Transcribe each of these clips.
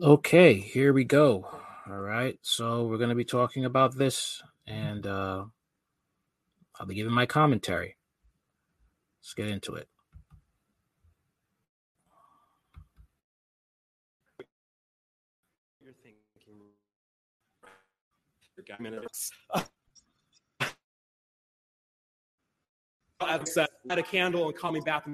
Okay, here we go. All right. So we're going to be talking about this and uh, I'll be giving my commentary. Let's get into it. You're thinking. I've said, a candle and call me back.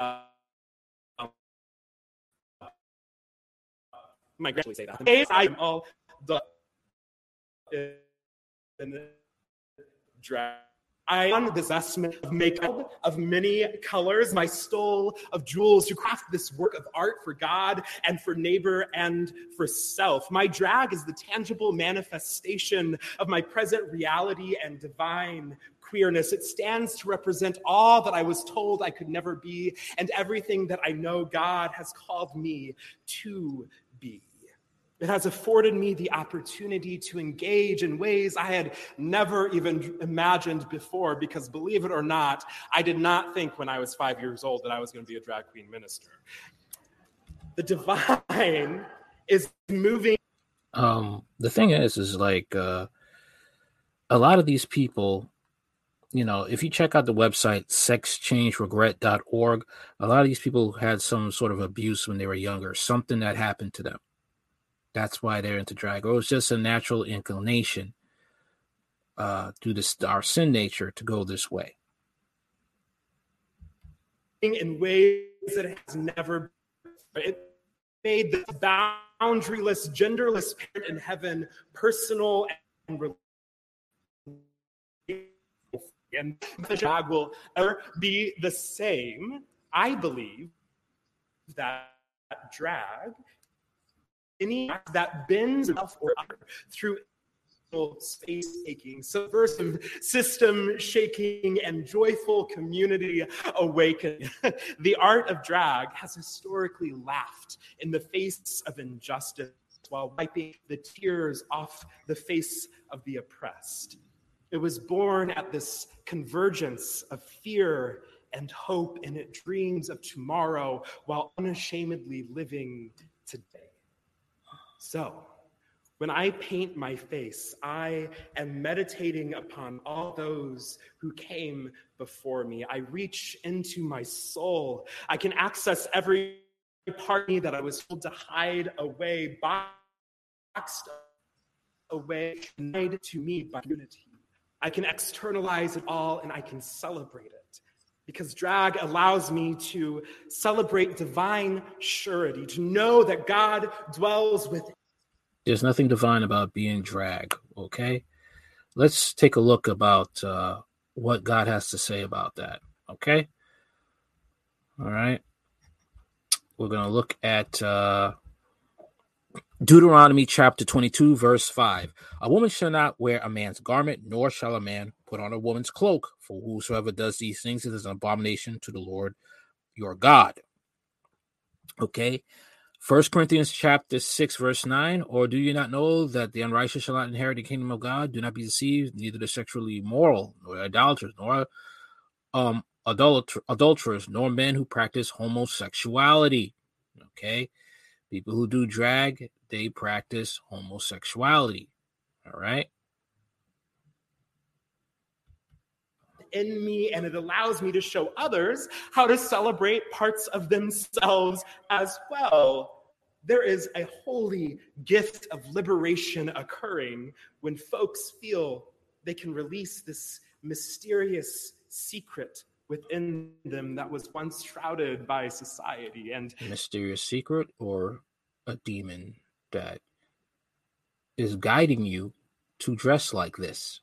Uh, might actually say that. I am all the in the drag. I on this estimate of makeup of many colors, my stole of jewels to craft this work of art for God and for neighbor and for self. My drag is the tangible manifestation of my present reality and divine queerness. It stands to represent all that I was told I could never be and everything that I know God has called me to. It has afforded me the opportunity to engage in ways I had never even imagined before because, believe it or not, I did not think when I was five years old that I was going to be a drag queen minister. The divine is moving. Um, the thing is, is like uh, a lot of these people, you know, if you check out the website sexchangeregret.org, a lot of these people had some sort of abuse when they were younger, something that happened to them that's why they're into drag. Or it's just a natural inclination uh, due to our sin nature to go this way. In ways that it has never it made the boundaryless, genderless parent in heaven personal and and the drag will ever be the same. I believe that drag any that bends or through space taking, subversive system shaking, and joyful community awakening. the art of drag has historically laughed in the face of injustice while wiping the tears off the face of the oppressed. It was born at this convergence of fear and hope, and it dreams of tomorrow while unashamedly living today. So, when I paint my face, I am meditating upon all those who came before me. I reach into my soul. I can access every part of me that I was told to hide away, boxed away, denied to me by unity. I can externalize it all and I can celebrate it because drag allows me to celebrate divine surety, to know that God dwells within. There's nothing divine about being drag, okay? Let's take a look about uh, what God has to say about that, okay? All right. We're going to look at uh, Deuteronomy chapter 22, verse 5. A woman shall not wear a man's garment, nor shall a man put on a woman's cloak, for whosoever does these things is an abomination to the Lord your God. Okay. First Corinthians chapter 6, verse 9. Or do you not know that the unrighteous shall not inherit the kingdom of God? Do not be deceived, neither the sexually immoral, nor idolaters, nor um adulter- adulterers, nor men who practice homosexuality. Okay. People who do drag, they practice homosexuality. All right. In me and it allows me to show others how to celebrate parts of themselves as well. There is a holy gift of liberation occurring when folks feel they can release this mysterious secret within them that was once shrouded by society and a mysterious secret or a demon that is guiding you to dress like this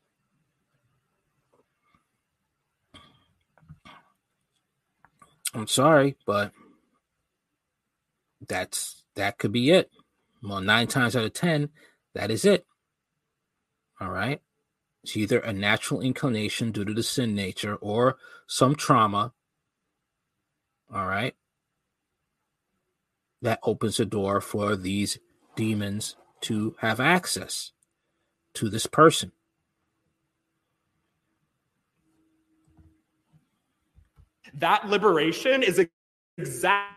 I'm sorry, but that's that could be it. Well, nine times out of ten, that is it. All right. It's either a natural inclination due to the sin nature or some trauma. All right. That opens the door for these demons to have access to this person. That liberation is exactly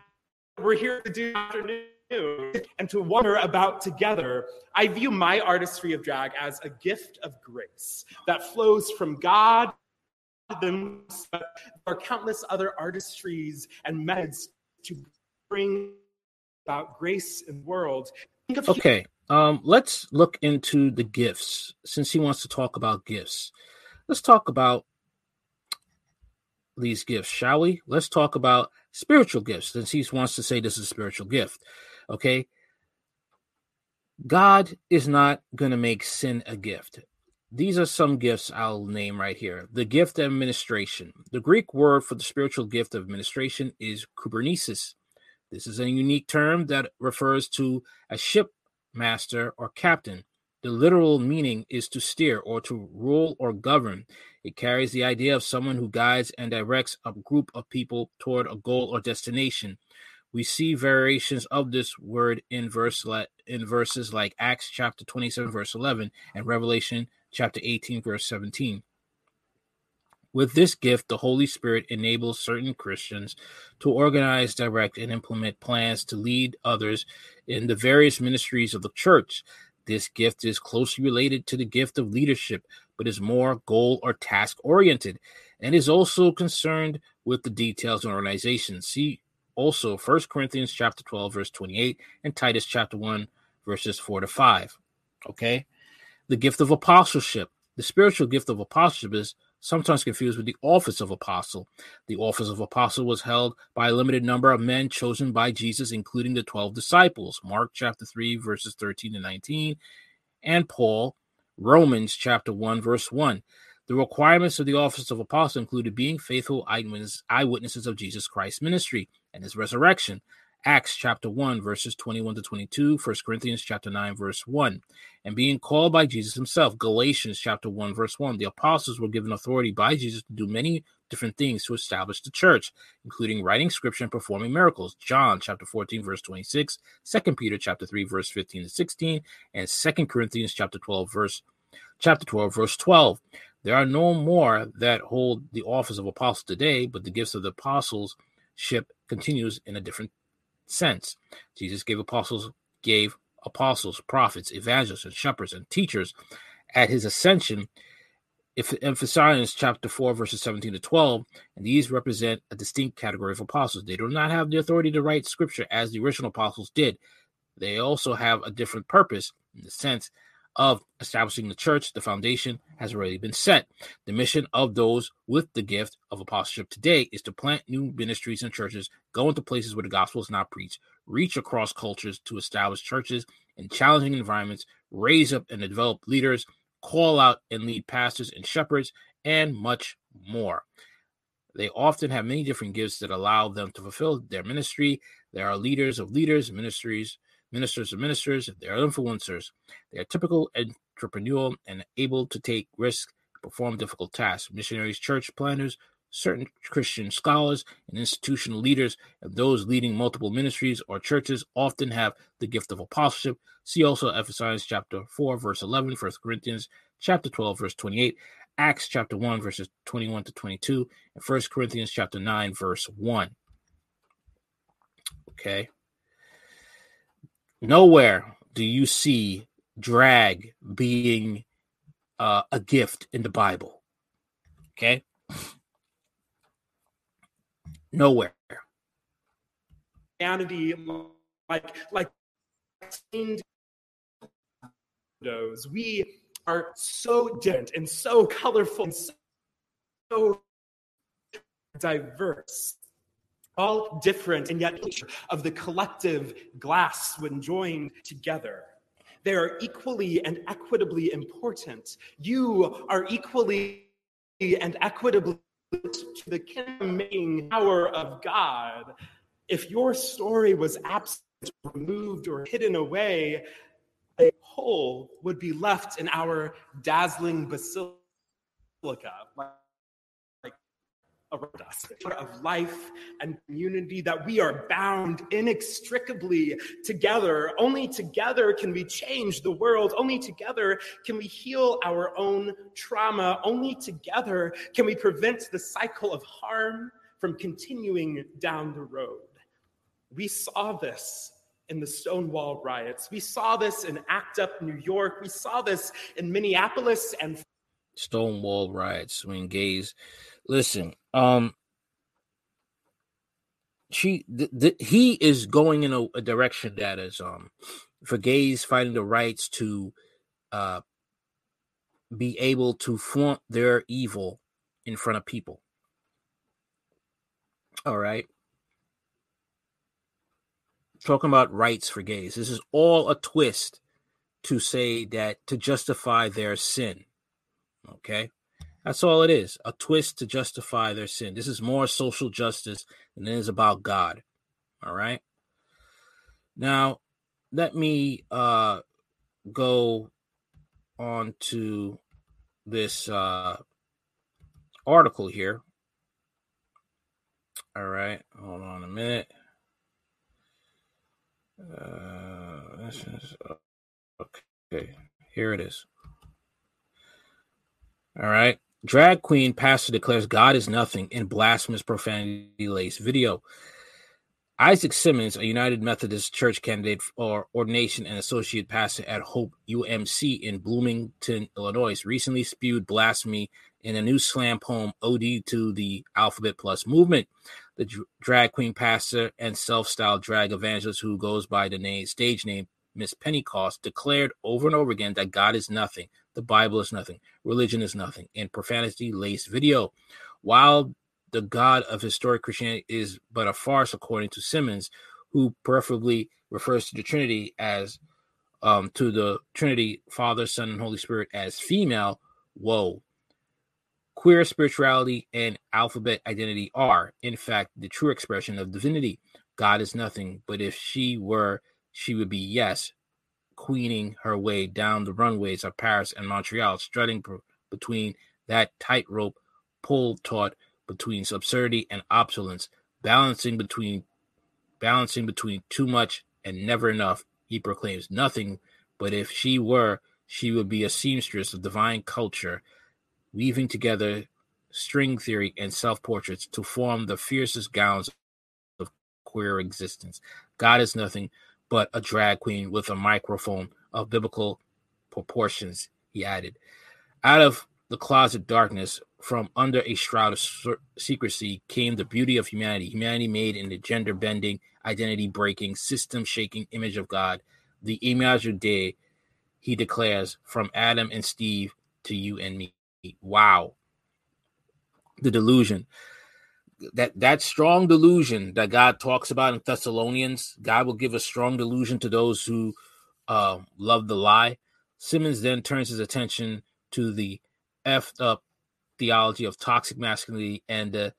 what we're here to do afternoon and to wonder about together. I view my artistry of drag as a gift of grace that flows from God. There are countless other artistries and methods to bring about grace in the world. Okay, um, let's look into the gifts since he wants to talk about gifts. Let's talk about these gifts, shall we? Let's talk about spiritual gifts since he wants to say this is a spiritual gift. Okay. God is not going to make sin a gift. These are some gifts I'll name right here. The gift of administration. The Greek word for the spiritual gift of administration is kubernesis. This is a unique term that refers to a ship master or captain. The literal meaning is to steer or to rule or govern. It carries the idea of someone who guides and directs a group of people toward a goal or destination. We see variations of this word in verse in verses like Acts chapter 27 verse 11 and Revelation chapter 18 verse 17. With this gift, the Holy Spirit enables certain Christians to organize, direct, and implement plans to lead others in the various ministries of the church. This gift is closely related to the gift of leadership, but is more goal or task oriented and is also concerned with the details of organization. See also 1 Corinthians chapter 12 verse 28 and Titus chapter 1 verses 4 to 5. Okay? The gift of apostleship. The spiritual gift of apostleship is sometimes confused with the office of apostle. The office of apostle was held by a limited number of men chosen by Jesus, including the 12 disciples, Mark chapter 3, verses 13 to 19, and Paul, Romans chapter 1, verse 1. The requirements of the office of apostle included being faithful eyewitnesses of Jesus Christ's ministry and his resurrection, Acts chapter 1, verses 21 to 22, 1 Corinthians chapter 9, verse 1, and being called by Jesus himself, Galatians chapter 1, verse 1. The apostles were given authority by Jesus to do many different things to establish the church, including writing scripture and performing miracles. John chapter 14, verse 26, 2 Peter chapter 3, verse 15 to 16, and 2 Corinthians chapter 12, verse chapter 12, verse 12. There are no more that hold the office of apostle today, but the gifts of the apostleship continues in a different sense. Jesus gave apostles, gave apostles, prophets, evangelists, and shepherds and teachers at his ascension. Ephesians chapter 4, verses 17 to 12, and these represent a distinct category of apostles. They do not have the authority to write scripture as the original apostles did. They also have a different purpose in the sense of establishing the church, the foundation has already been set. The mission of those with the gift of apostleship today is to plant new ministries and churches, go into places where the gospel is not preached, reach across cultures to establish churches in challenging environments, raise up and develop leaders, call out and lead pastors and shepherds, and much more. They often have many different gifts that allow them to fulfill their ministry. There are leaders of leaders, ministries, ministers of ministers, they are influencers. They are typical entrepreneurial and able to take risks, perform difficult tasks. Missionaries, church planners, certain Christian scholars, and institutional leaders, and those leading multiple ministries or churches often have the gift of apostleship. See also Ephesians chapter 4, verse 11, 1 Corinthians chapter 12, verse 28, Acts chapter 1, verses 21 to 22, and 1 Corinthians chapter 9, verse 1. Okay. Nowhere do you see drag being uh, a gift in the Bible. Okay? Nowhere. Humanity, like like those we are so different and so colorful and so diverse all different and yet of the collective glass when joined together. They are equally and equitably important. You are equally and equitably to the kingdom power of God. If your story was absent, removed, or hidden away, a hole would be left in our dazzling basilica, around us, of life and community, that we are bound inextricably together. Only together can we change the world. Only together can we heal our own trauma. Only together can we prevent the cycle of harm from continuing down the road. We saw this in the Stonewall riots. We saw this in ACT UP, New York. We saw this in Minneapolis and Stonewall riots when gays. Listen, um, she th- th- he is going in a, a, direction that is um for gays fighting the rights to uh be able to flaunt their evil in front of people. All right talking about rights for gays. This is all a twist to say that to justify their sin. Okay. That's all it is a twist to justify their sin. This is more social justice than it is about God. All right. Now, let me uh, go on to this uh, article here. All right. Hold on a minute. Uh, this is okay. Here it is. All right. Drag queen pastor declares God is nothing in blasphemous profanity laced video. Isaac Simmons, a United Methodist Church candidate for ordination and associate pastor at Hope UMC in Bloomington, Illinois, recently spewed blasphemy in a new slam poem ode to the Alphabet Plus movement the drag queen pastor and self-styled drag evangelist who goes by the name stage name Miss Pentecost declared over and over again that God is nothing, the Bible is nothing, religion is nothing, and profanity-laced video. While the God of historic Christianity is but a farce, according to Simmons, who preferably refers to the Trinity as um, to the Trinity, Father, Son, and Holy Spirit as female. Whoa, Queer spirituality and alphabet identity are, in fact, the true expression of divinity. God is nothing, but if she were, she would be yes, queening her way down the runways of Paris and Montreal, strutting between that tightrope pull taut between absurdity and opulence, balancing between balancing between too much and never enough. He proclaims nothing, but if she were, she would be a seamstress of divine culture weaving together string theory and self portraits to form the fiercest gowns of queer existence. God is nothing but a drag queen with a microphone of biblical proportions, he added. Out of the closet darkness, from under a shroud of secrecy, came the beauty of humanity. Humanity made in the gender bending, identity breaking, system shaking image of God. The image of day, he declares, from Adam and Steve to you and me wow the delusion that that strong delusion that god talks about in thessalonians god will give a strong delusion to those who uh, love the lie. Simmons then turns his attention to the effed up theology of toxic masculinity and the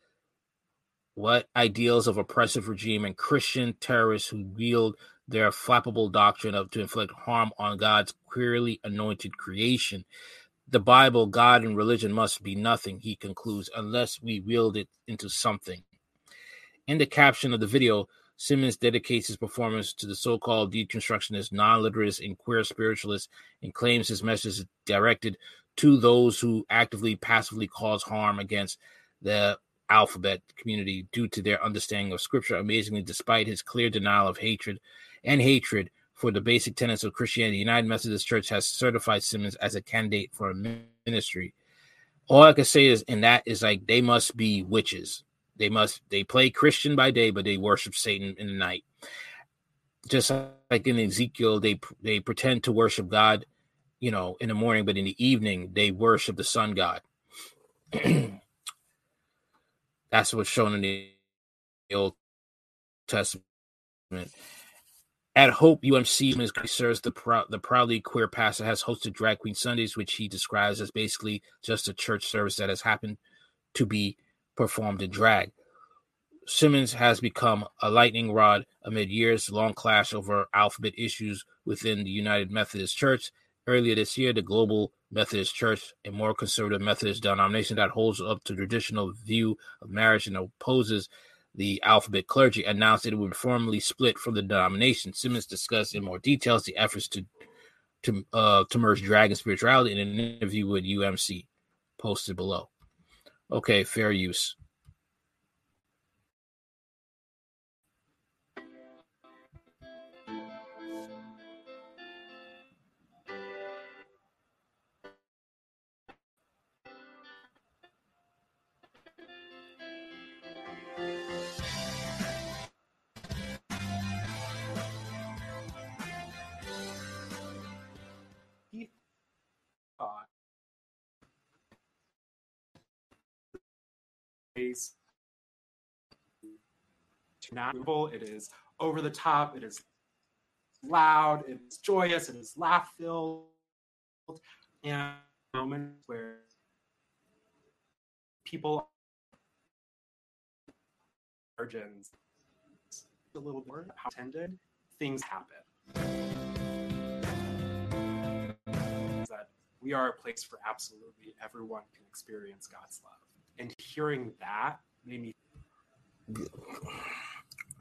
what ideals of oppressive regime and christian terrorists who wield their flappable doctrine of to inflict harm on god's clearly anointed creation the Bible, God, and religion must be nothing, he concludes, unless we wield it into something. In the caption of the video, Simmons dedicates his performance to the so called deconstructionist, non literist, and queer spiritualist and claims his message is directed to those who actively, passively cause harm against the alphabet community due to their understanding of scripture. Amazingly, despite his clear denial of hatred and hatred for the basic tenets of Christianity, United Methodist Church has certified Simmons as a candidate for a ministry. All I can say is, and that is like they must be witches. They must they play Christian by day, but they worship Satan in the night. Just like in Ezekiel, they they pretend to worship God, you know, in the morning, but in the evening they worship the sun god. That's what's shown in the Old Testament. At Hope UMC, serves the, prou- the proudly queer pastor has hosted Drag Queen Sundays, which he describes as basically just a church service that has happened to be performed in drag. Simmons has become a lightning rod amid years long clash over alphabet issues within the United Methodist Church. Earlier this year, the Global Methodist Church, a more conservative Methodist denomination that holds up to traditional view of marriage and opposes the alphabet clergy announced that it would formally split from the denomination. Simmons discussed in more details the efforts to to uh, to merge dragon spirituality in an interview with UMC, posted below. Okay, fair use. It is over the top, it is loud, it is joyous, it is laugh filled, and moments where people margins a little more intended things happen. That we are a place for absolutely everyone can experience god's love. And hearing that made me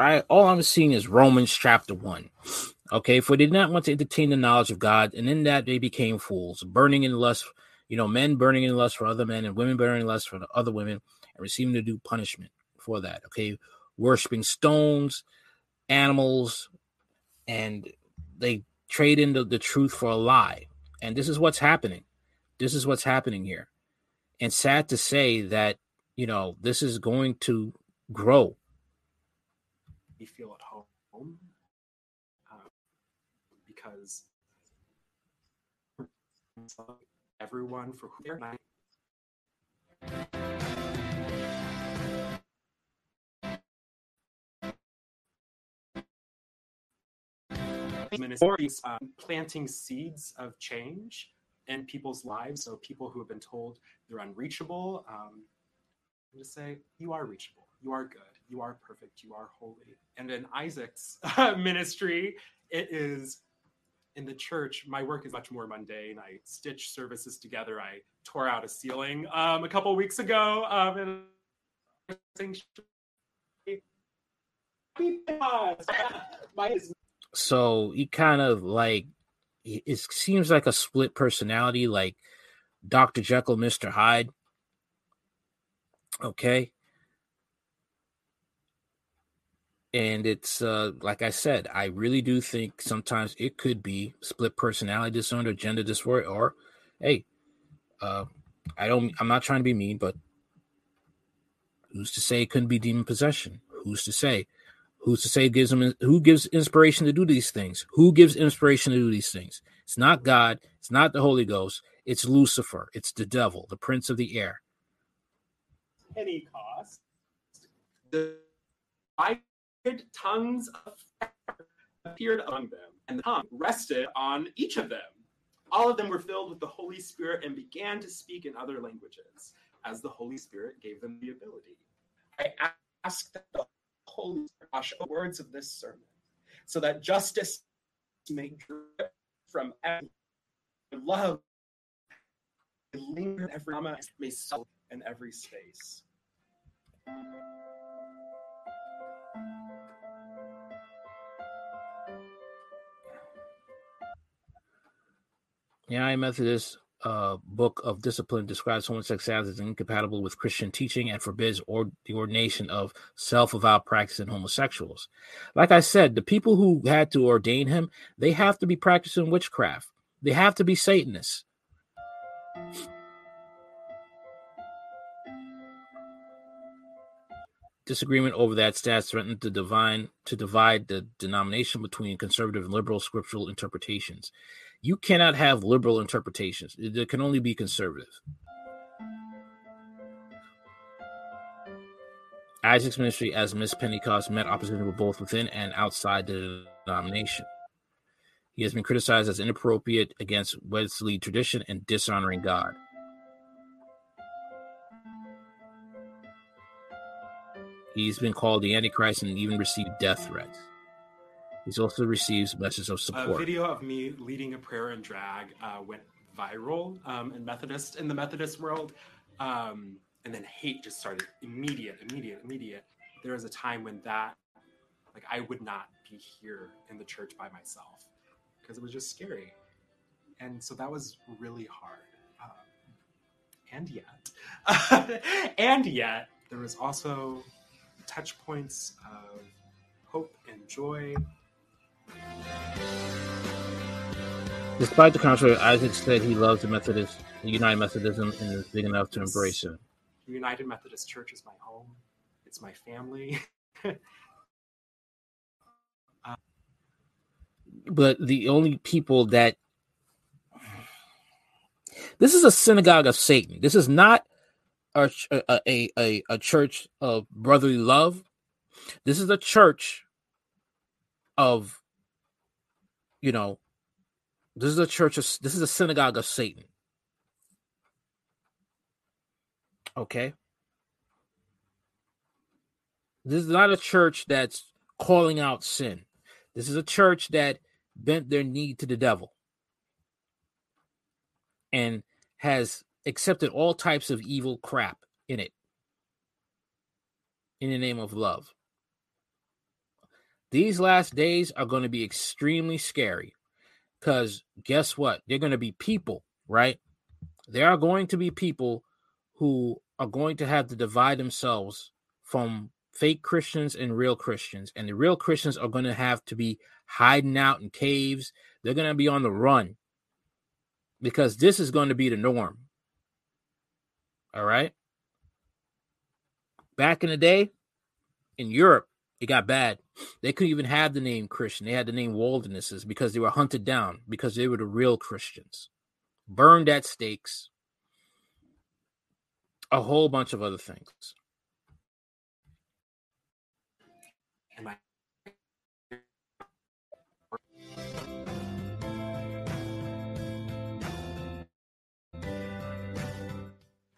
I all I'm seeing is Romans chapter one. Okay, for they did not want to entertain the knowledge of God, and in that they became fools, burning in lust, you know, men burning in lust for other men, and women burning in lust for other women, and receiving the due punishment for that. Okay, worshiping stones, animals, and they trade in the, the truth for a lie. And this is what's happening. This is what's happening here. And sad to say that, you know, this is going to grow. Feel at home um, because everyone for who they're not ministries um, planting seeds of change in people's lives. So people who have been told they're unreachable, um, and to say you are reachable, you are good, you are perfect, you are holy. And in Isaac's ministry, it is in the church. My work is much more mundane. I stitch services together. I tore out a ceiling um, a couple weeks ago. Um, So he kind of like it seems like a split personality, like Dr. Jekyll, Mr. Hyde. Okay. And it's uh like I said, I really do think sometimes it could be split personality disorder, gender dysphoria, or hey, uh I don't I'm not trying to be mean, but who's to say it couldn't be demon possession? Who's to say? Who's to say it gives them who gives inspiration to do these things? Who gives inspiration to do these things? It's not God, it's not the Holy Ghost, it's Lucifer, it's the devil, the prince of the air. Pentecost. The divided tongues of fire appeared among them, and the tongue rested on each of them. All of them were filled with the Holy Spirit and began to speak in other languages, as the Holy Spirit gave them the ability. I ask that the Holy Spirit the words of this sermon, so that justice may drip from every love, linger in every drama, may settle in every space. The United Methodist uh, Book of Discipline describes homosexuality as incompatible with Christian teaching and forbids or the ordination of self-avowed practicing homosexuals. Like I said, the people who had to ordain him, they have to be practicing witchcraft. They have to be Satanists. Disagreement over that status threatened to divine to divide the denomination between conservative and liberal scriptural interpretations. You cannot have liberal interpretations. There can only be conservative. Isaac's ministry as Miss Pentecost met opposition both within and outside the denomination. He has been criticized as inappropriate against Wesley tradition and dishonoring God. He's been called the Antichrist and even received death threats. He's also received messages of support. A video of me leading a prayer in drag uh, went viral um, in Methodist in the Methodist world, um, and then hate just started immediate, immediate, immediate. There was a time when that, like, I would not be here in the church by myself because it was just scary, and so that was really hard. Um, and yet, and yet, there was also touch points of hope and joy Despite the contrary, Isaac said he loves the Methodist, the United Methodism, and is big enough to embrace it. The United Methodist Church is my home. It's my family. Uh, but the only people that this is a synagogue of Satan. This is not a, a, a, a church of brotherly love. This is a church of, you know, this is a church of, this is a synagogue of Satan. Okay. This is not a church that's calling out sin. This is a church that bent their knee to the devil and has accepted all types of evil crap in it in the name of love. These last days are going to be extremely scary because guess what? They're going to be people, right? There are going to be people who are going to have to divide themselves from fake Christians and real Christians. And the real Christians are going to have to be hiding out in caves. They're going to be on the run because this is going to be the norm. All right. Back in the day in Europe, it got bad. They couldn't even have the name Christian. They had the name Waldenses because they were hunted down because they were the real Christians, burned at stakes, a whole bunch of other things.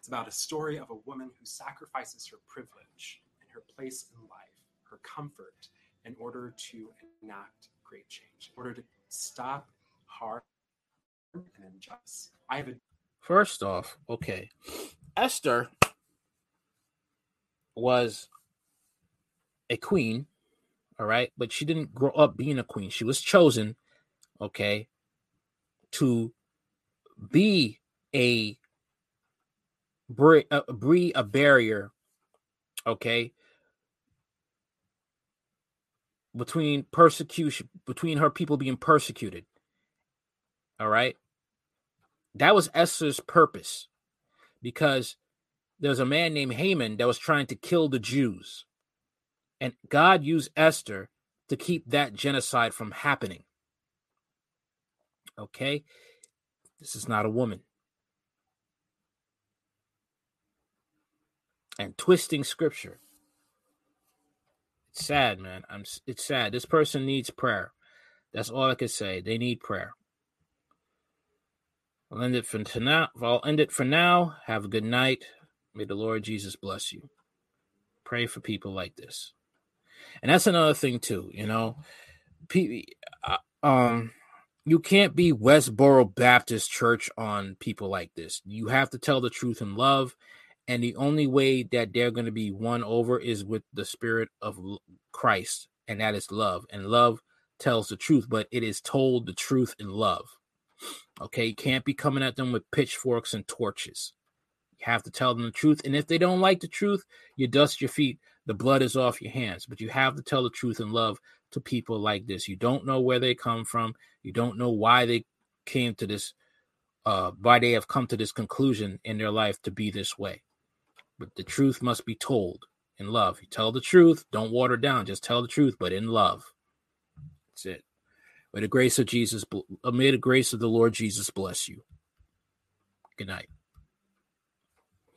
It's about a story of a woman who sacrifices her privilege and her place in life, comfort, in order to enact great change, in order to stop harm and injustice. I have a First off, okay, Esther was a queen, all right, but she didn't grow up being a queen. She was chosen, okay, to be a breed, uh, breed a barrier, okay, between persecution, between her people being persecuted. All right. That was Esther's purpose because there's a man named Haman that was trying to kill the Jews. And God used Esther to keep that genocide from happening. Okay. This is not a woman. and twisting scripture. Sad, man. I'm it's sad. This person needs prayer. That's all I can say. They need prayer. I'll end it for now. I'll end it for now. Have a good night. May the Lord Jesus bless you. Pray for people like this. And that's another thing too, you know. Uh, um you can't be Westboro Baptist Church on people like this. You have to tell the truth in love and the only way that they're going to be won over is with the spirit of Christ, and that is love. And love tells the truth, but it is told the truth in love. Okay, you can't be coming at them with pitchforks and torches. You have to tell them the truth, and if they don't like the truth, you dust your feet. The blood is off your hands, but you have to tell the truth in love to people like this. You don't know where they come from. You don't know why they came to this, uh, why they have come to this conclusion in their life to be this way but the truth must be told in love. You tell the truth, don't water down, just tell the truth, but in love. That's it. May the grace of Jesus, uh, may the grace of the Lord Jesus bless you. Good night.